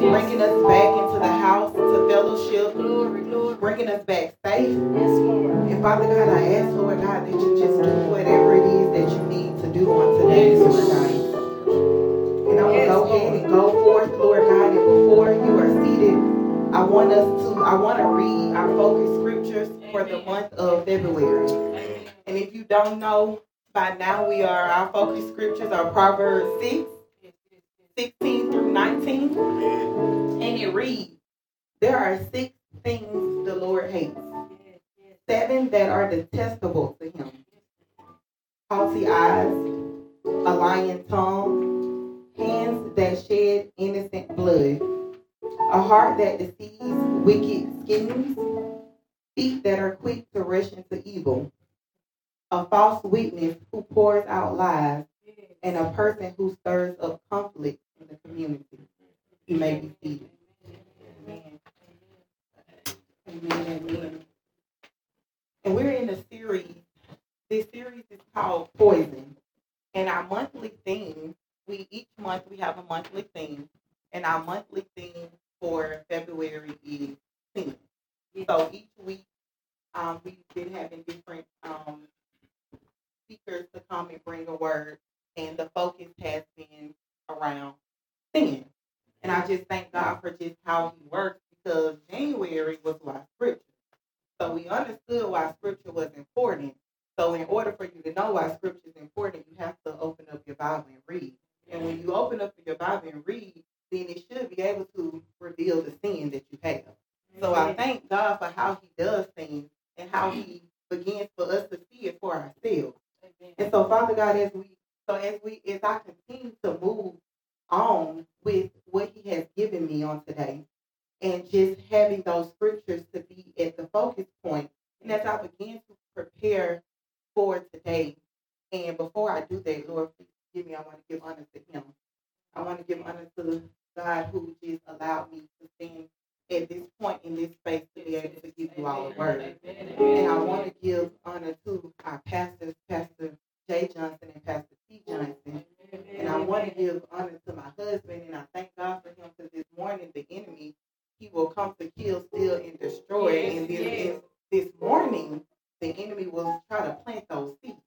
bringing us back into the house to fellowship, Glory, glory. bringing us back safe. Yes, Lord. And Father God, I ask, Lord God, that you just do whatever it is that you need to do on today, Lord God. And I'm going to Yes, go Lord. ahead and go forth, Lord God. And before you are seated, I want us to, I want to read our focus scriptures for the month of February. And if you don't know, by now we are, our focus scriptures are Proverbs 6, 16 through 19. And it reads, There are six things the Lord hates, seven that are detestable to him haughty eyes, a lying tongue, hands that shed innocent blood, a heart that deceives wicked schemes, feet that are quick to rush into evil, a false witness who pours out lies, and a person who stirs up conflict in the community. You may be seated. Amen. Amen. And we're in a series. This series is called Poison. And our monthly theme, we each month we have a monthly theme. And our monthly theme for February is sin. So each week um, we've been having different um, speakers to come and bring a word. And the focus has been around sin. And I just thank God for just how He works because January was why scripture. So we understood why scripture was important. So in order for you to know why scripture is important, you have to open up your Bible and read. And when you open up your Bible and read, then it should be able to reveal the sin that you have. So I thank God for how He does things and how He begins for us to see it for ourselves. And so, Father God, as we so as we as I continue to move on with what He has given me on today, and just having those scriptures to be at the focus point, and as I begin to prepare for today, and before I do that, Lord, please give me. I want to give honor to Him. I want to give honor to the God who just allowed me to stand at this point in this space to be able to give you all a word. And I want to give honor to our pastors, Pastor Jay Johnson and Pastor T. Johnson. And I want to give honor to my husband, and I thank God for him because this morning the enemy, he will come to kill, steal, and destroy. and this, yes. this, this morning, the enemy will try to plant those seeds.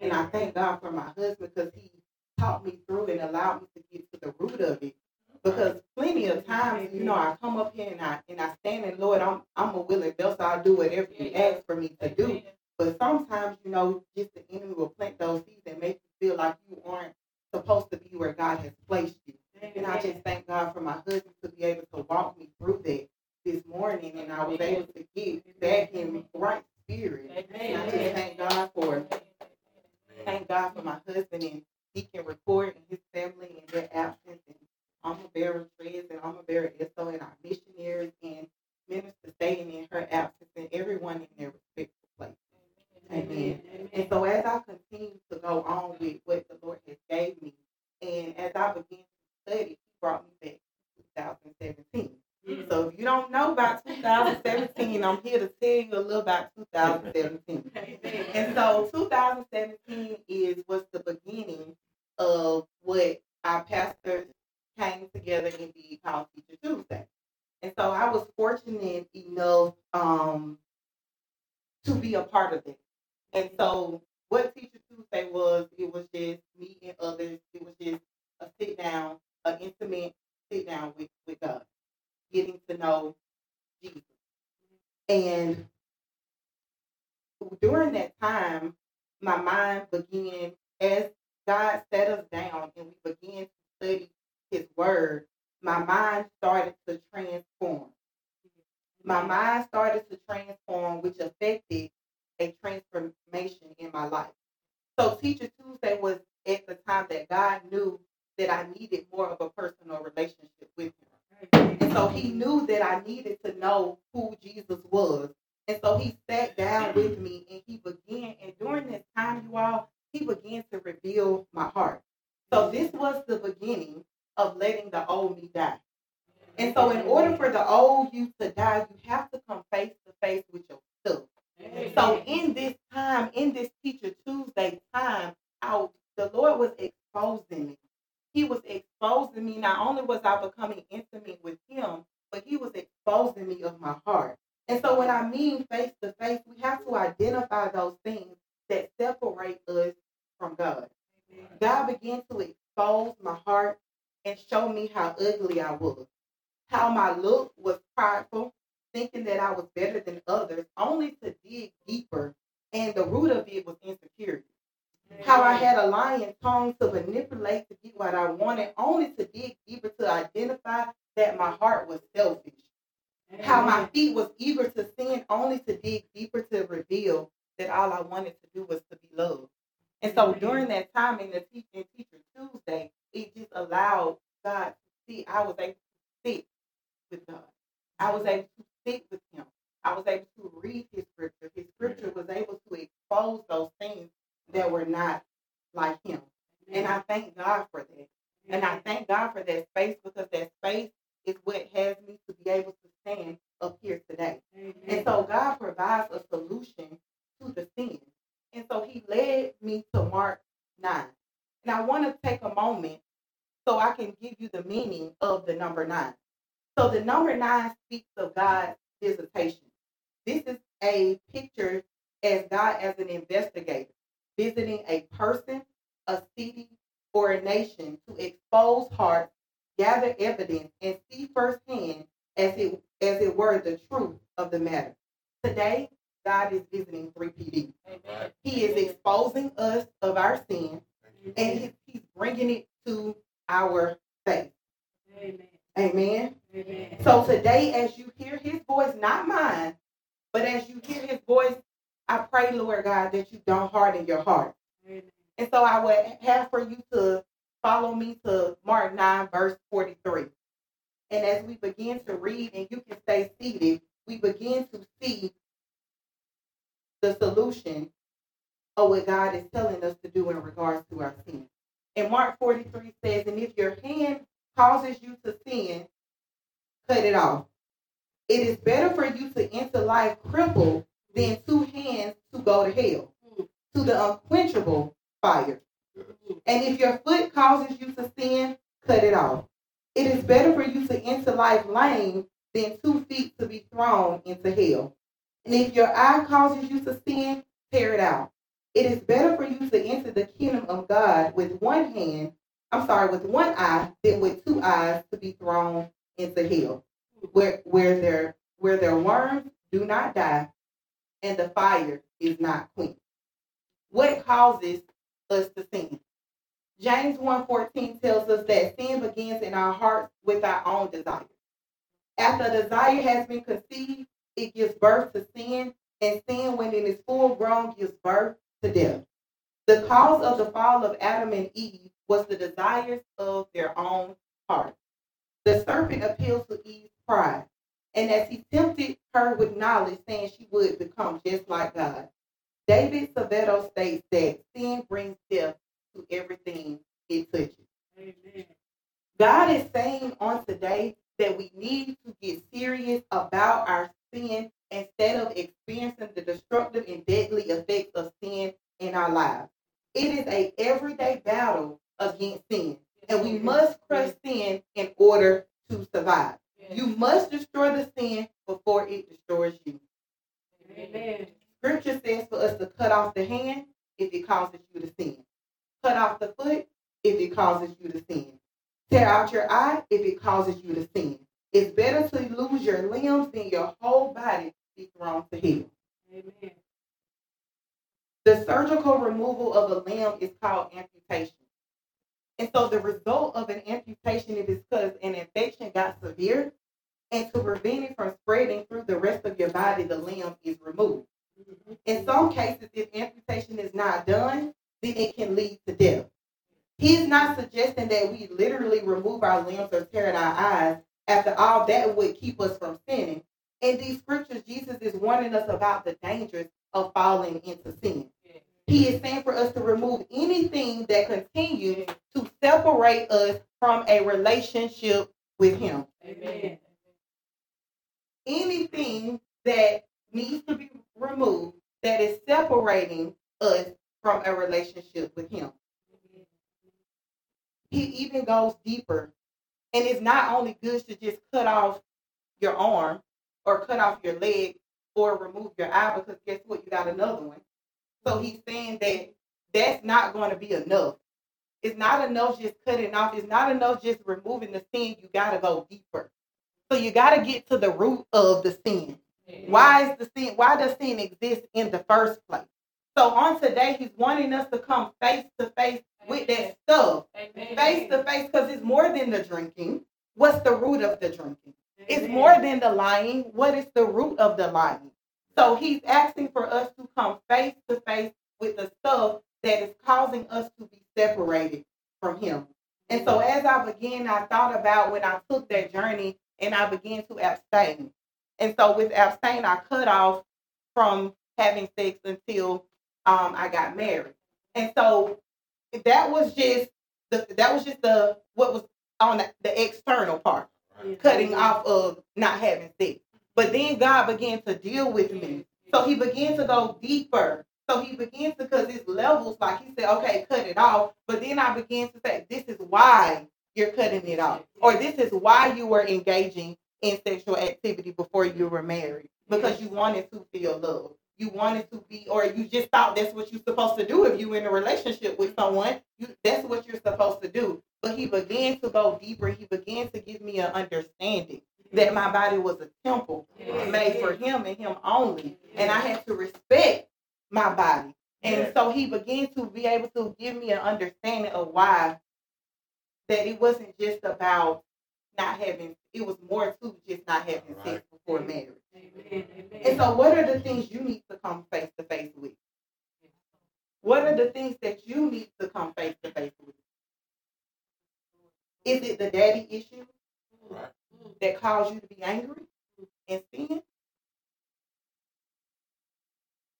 And I thank God for my husband because he taught me through and allowed me to get to the root of it. Because plenty of times, you know, I come up here and I and I stand in Lord, I'm I'm a willing vessel. I'll do whatever you ask for me to do. But sometimes, you know, just the enemy will plant those seeds and make you feel like you aren't supposed to be where God has placed you. And I just thank God for my husband to be able to walk me through that this morning, and I was able to get back in right spirit. And I just thank God for thank God for my husband and he can record and his family in their absence and Armor Bearer Trez and Armor Bearer Esso and our missionaries and Minister staying in her absence and everyone in their respectful place. Amen. And so as I continue to go on with what the Lord has gave me, and as I begin to study, he brought me back to 2017. So if you don't know about 2017, I'm here to tell you a little about 2017. And so 2017 is was the beginning of what our pastors came together and did called Teacher Tuesday. And so I was fortunate enough um, to be a part of it. And so what Teacher Tuesday was, it was just me and others. It was just a sit down, an intimate sit down with, with God, getting to know Jesus. And during that time, my mind began, as God set us down and we began to study His Word, my mind started to transform. My mind started to transform, which affected a transformation in my life. So, Teacher Tuesday was at the time that God knew that I needed more of a personal relationship with Him. And so he knew that I needed to know who Jesus was. And so he sat down with me and he began, and during this time, you all, he began to reveal my heart. So this was the beginning of letting the old me die. And so in order for the old you to die, you have to come face to face with yourself. So in this time, in this Teacher Tuesday time, out the Lord was exposing me. he was exposing me. Not only was I becoming intimate with him, but he was exposing me of my heart. And so when I mean face to face, we have to identify those things that separate us from God. God began to expose my heart and show me how ugly I was, how my look was prideful, thinking that I was better than others, only to dig deeper. And the root of it was insecurity. How I had a lying tongue to manipulate to get what I wanted, only to dig deeper to identify that my heart was selfish. How my feet was eager to sin, only to dig deeper to reveal that all I wanted to do was to be loved. And so during that time in the teaching teacher Tuesday, it just allowed God to see I was able to sit with God. I was able to sit with him. I was able to read his scripture. His scripture was able to expose those things that were not like him. And I thank God for that. And I thank God for that space because that space is what has me to be able to stand up here today. And so God provides a solution to the sin. And so he led me to Mark 9. And I want to take a moment so I can give you the meaning of the number 9. So the number 9 speaks of God's visitation. This is a picture as God as an investigator visiting a person, a city, or a nation to expose hearts, gather evidence, and see firsthand as it as it were the truth of the matter. Today, God is visiting 3PD. Amen. He is exposing us of our sin, and he's, he's bringing it to our faith. Amen. Amen. Amen. So today, as you hear his voice, not mine, but as you hear his voice, I pray, Lord God, that you don't harden your heart. Amen. And so I would have for you to follow me to Mark 9, verse 43. And as we begin to read, and you can stay seated, we begin to see the solution of what God is telling us to do in regards to our sin. And Mark 43 says, And if your hand causes you to sin, cut it off. It is better for you to enter life crippled than two hands to go to hell, to the unquenchable fire. And if your foot causes you to sin, cut it off. It is better for you to enter life lame than two feet to be thrown into hell. And if your eye causes you to sin, tear it out. It is better for you to enter the kingdom of God with one hand, I'm sorry, with one eye than with two eyes to be thrown into hell, where where their where their worms do not die and the fire is not quenched. What causes us to sin? James 1:14 tells us that sin begins in our hearts with our own desires. After desire has been conceived, it gives birth to sin, and sin, when it is full grown, gives birth to death. The cause of the fall of Adam and Eve was the desires of their own heart. The serpent appeals to Eve's pride. And as he tempted her with knowledge, saying she would become just like God, David Saveto states that sin brings death to everything it touches. Amen. God is saying on today that we need to get serious about our sin instead of experiencing the destructive and deadly effects of sin in our lives. It is a everyday battle against sin, and we must crush sin in order to survive. You must destroy the sin before it destroys you. Amen. Scripture says for us to cut off the hand if it causes you to sin. Cut off the foot if it causes you to sin. Tear out your eye if it causes you to sin. It's better to lose your limbs than your whole body to be thrown to hell. Amen. The surgical removal of a limb is called amputation. And so the result of an amputation is because an infection got severe, and to prevent it from spreading through the rest of your body, the limb is removed. Mm-hmm. In some cases, if amputation is not done, then it can lead to death. He's not suggesting that we literally remove our limbs or tear out our eyes. After all, that would keep us from sinning. In these scriptures, Jesus is warning us about the dangers of falling into sin. He is saying for us to remove anything that continues to separate us from a relationship with Him. Amen. Anything that needs to be removed that is separating us from a relationship with Him. he even goes deeper. And it's not only good to just cut off your arm or cut off your leg or remove your eye because guess what? You got another one. So mm-hmm. he's saying that that's not going to be enough. It's not enough just cutting off. It's not enough just removing the sin. You got to go deeper. So you got to get to the root of the sin. Why is the sin? Why does sin exist in the first place? So on today, he's wanting us to come face to face with that stuff, face to face, because it's more than the drinking. What's the root of the drinking? It's more than the lying. What is the root of the lying? So he's asking for us to come face to face with the stuff that is causing us to be separated from him. And so as I began, I thought about when I took that journey and I began to abstain. And so with abstain, I cut off from having sex until um, I got married. And so that was just the that was just the what was on the, the external part, right. cutting off of not having sex. But then God began to deal with me. So he began to go deeper. So he begins to, because it's levels, like he said, okay, cut it off. But then I began to say, this is why you're cutting it off. Or this is why you were engaging in sexual activity before you were married. Because you wanted to feel love. You wanted to be, or you just thought that's what you're supposed to do if you're in a relationship with someone. You, that's what you're supposed to do. But he began to go deeper. He began to give me an understanding that my body was a temple made for him and him only. And I had to respect my body. And so he began to be able to give me an understanding of why that it wasn't just about not having, it was more to just not having right. sex before marriage. Amen. And so, what are the things you need to come face to face with? What are the things that you need to come face to face with? Is it the daddy issue right. that caused you to be angry and sin?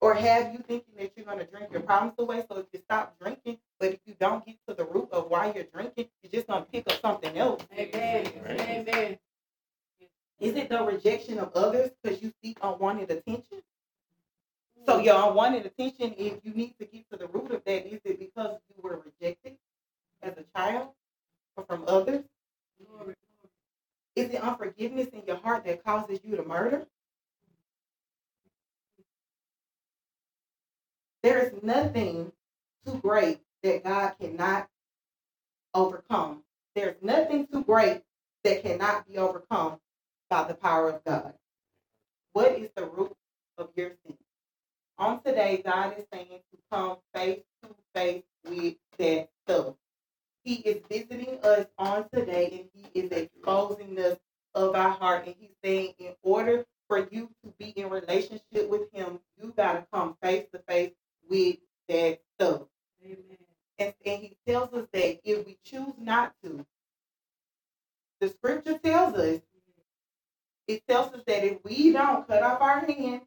Or have you thinking that you're going to drink your problems away? So if you stop drinking, but if you don't get to the root of why you're drinking, you're just going to pick up something else. Amen. Amen. Is it the rejection of others because you seek unwanted attention? So mm. your unwanted attention, if you need to get to the root of that, is it because you were rejected as a child or from others? Is it unforgiveness in your heart that causes you to murder? There is nothing too great that God cannot overcome. There's nothing too great that cannot be overcome by the power of God. What is the root of your sin? On today, God is saying to come face to face with that stuff. He is visiting us on today and he is exposing us of our heart. And he's saying, in order for you to be in relationship don't cut off our hand,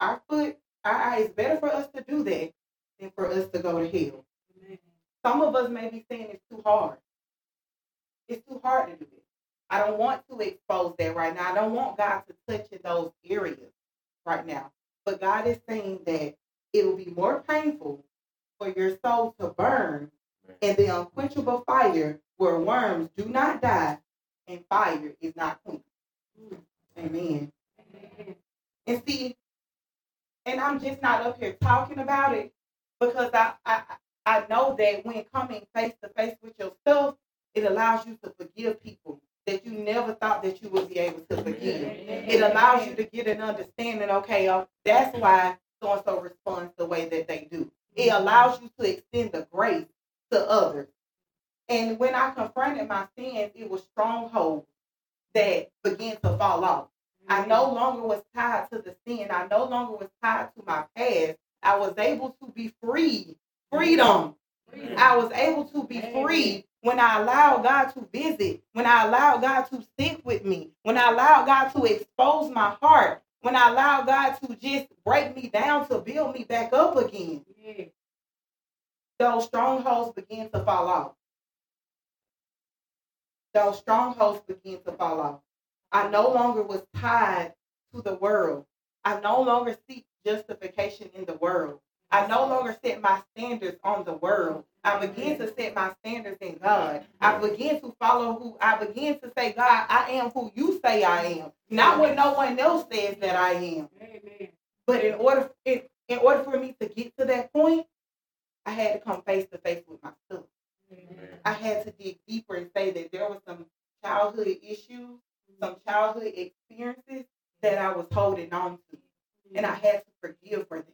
our foot, our eye, it's better for us to do that than for us to go to hell. Amen. Some of us may be saying it's too hard. It's too hard to do it. I don't want to expose that right now. I don't want God to touch in those areas right now. But God is saying that it will be more painful for your soul to burn in the unquenchable fire where worms do not die and fire is not quenched. Mm. Amen. Amen. And see, and I'm just not up here talking about it because I, I I know that when coming face to face with yourself, it allows you to forgive people that you never thought that you would be able to forgive. It allows you to get an understanding, okay, oh, that's why so and so responds the way that they do. It mm-hmm. allows you to extend the grace to others. And when I confronted my sins, it was strongholds that began to fall off. I no longer was tied to the sin. I no longer was tied to my past. I was able to be free. Freedom. I was able to be free when I allow God to visit, when I allow God to sit with me, when I allow God to expose my heart, when I allow God to just break me down to build me back up again, yeah. those strongholds begin to fall off. Those strongholds begin to fall off. I no longer was tied to the world. I no longer seek justification in the world. I no longer set my standards on the world. I begin to set my standards in God. I begin to follow who I begin to say, God, I am who you say I am, not what no one else says that I am. Amen. But in order in, in order for me to get to that point, I had to come face to face with myself. Amen. I had to dig deeper and say that there was some childhood issues, some childhood experiences that I was holding on to. And I had to forgive for them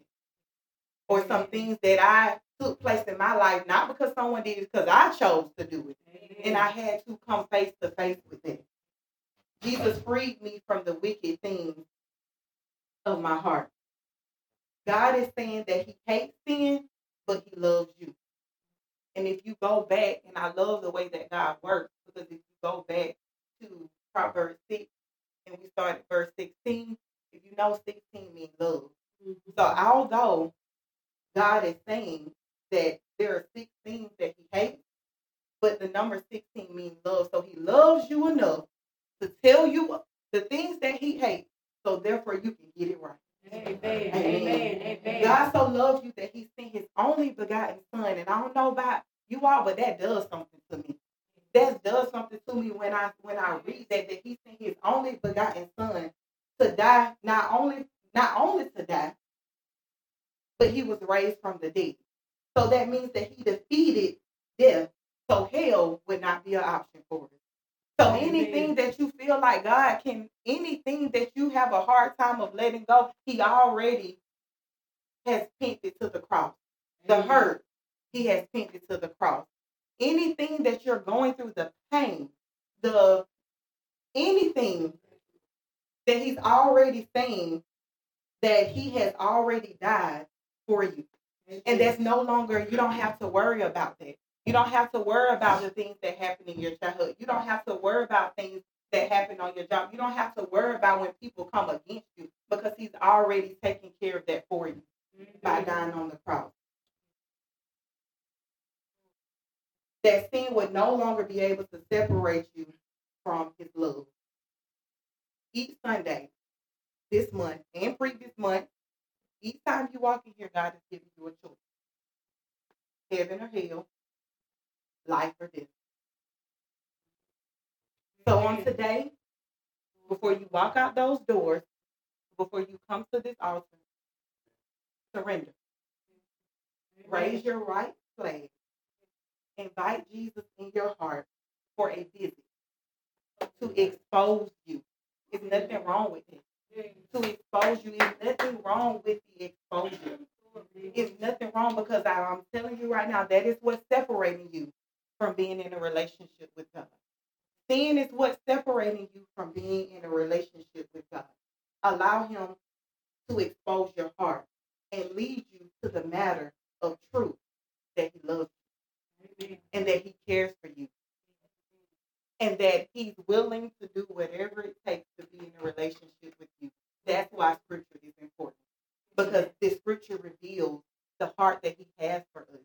or some things that I took place in my life, not because someone did it, because I chose to do it. And I had to come face to face with it. Jesus freed me from the wicked things of my heart. God is saying that He hates sin, but He loves you. And if you go back, and I love the way that God works, because if you go back to Proverbs 6, and we start at verse 16, if you know 16 means love. Mm-hmm. So although God is saying that there are six things that he hates, but the number 16 means love. So he loves you enough to tell you the things that he hates, so therefore you can get it right. Amen. Amen. Amen. God so loves you that he sent his only begotten son. And I don't know about you all, but that does something to me. That does something to me when I when I read that that he sent his only begotten son to die, not only not only to die, but he was raised from the dead. So that means that he defeated death. So hell would not be an option for us. So anything that you feel like God can, anything that you have a hard time of letting go, He already has pinned it to the cross. The hurt, He has pinned it to the cross. Anything that you're going through, the pain, the anything that He's already saying that He has already died for you. And that's no longer, you don't have to worry about that. You don't have to worry about the things that happen in your childhood. You don't have to worry about things that happen on your job. You don't have to worry about when people come against you because he's already taking care of that for you by mm-hmm. dying on the cross. That sin would no longer be able to separate you from his love. Each Sunday, this month and previous month, each time you walk in here, God is giving you a choice. Heaven or hell, life or death. So on today, before you walk out those doors, before you come to this altar, surrender. Raise your right flag. Invite Jesus in your heart for a visit to expose you. There's nothing wrong with it to expose you. There's nothing wrong with the exposure. It's nothing wrong because I, I'm telling you right now, that is what's separating you from being in a relationship with God. Sin is what's separating you from being in a relationship with God. Allow Him to expose your heart and lead you to the matter of truth that He loves and that He cares for you and that he's willing to do whatever it takes to be in a relationship with you. That's why scripture is important. Because this scripture reveals the heart that he has for us.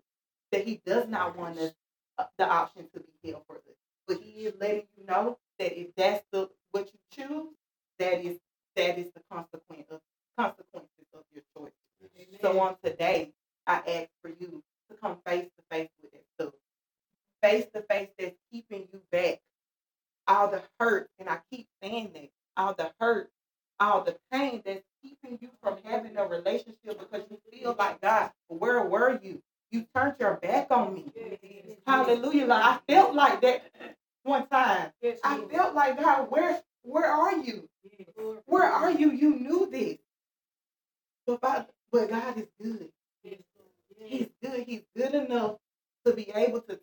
That he does not want us uh, the option to be held for us. But he is letting you know that if that's the what you choose, that is that is the consequence of consequences of your choice. So on today, I ask for you to come face to face with that stuff. Face to face that's keeping you back all the hurt, and I keep saying that, all the hurt, all the pain that's keeping you from having a relationship because you feel like, God, where were you? You turned your back on me. Hallelujah. Like I felt like that one time. I felt like, God, where where are you? Where are you? You knew this. But, by, but God is good. He's good. He's good enough to be able to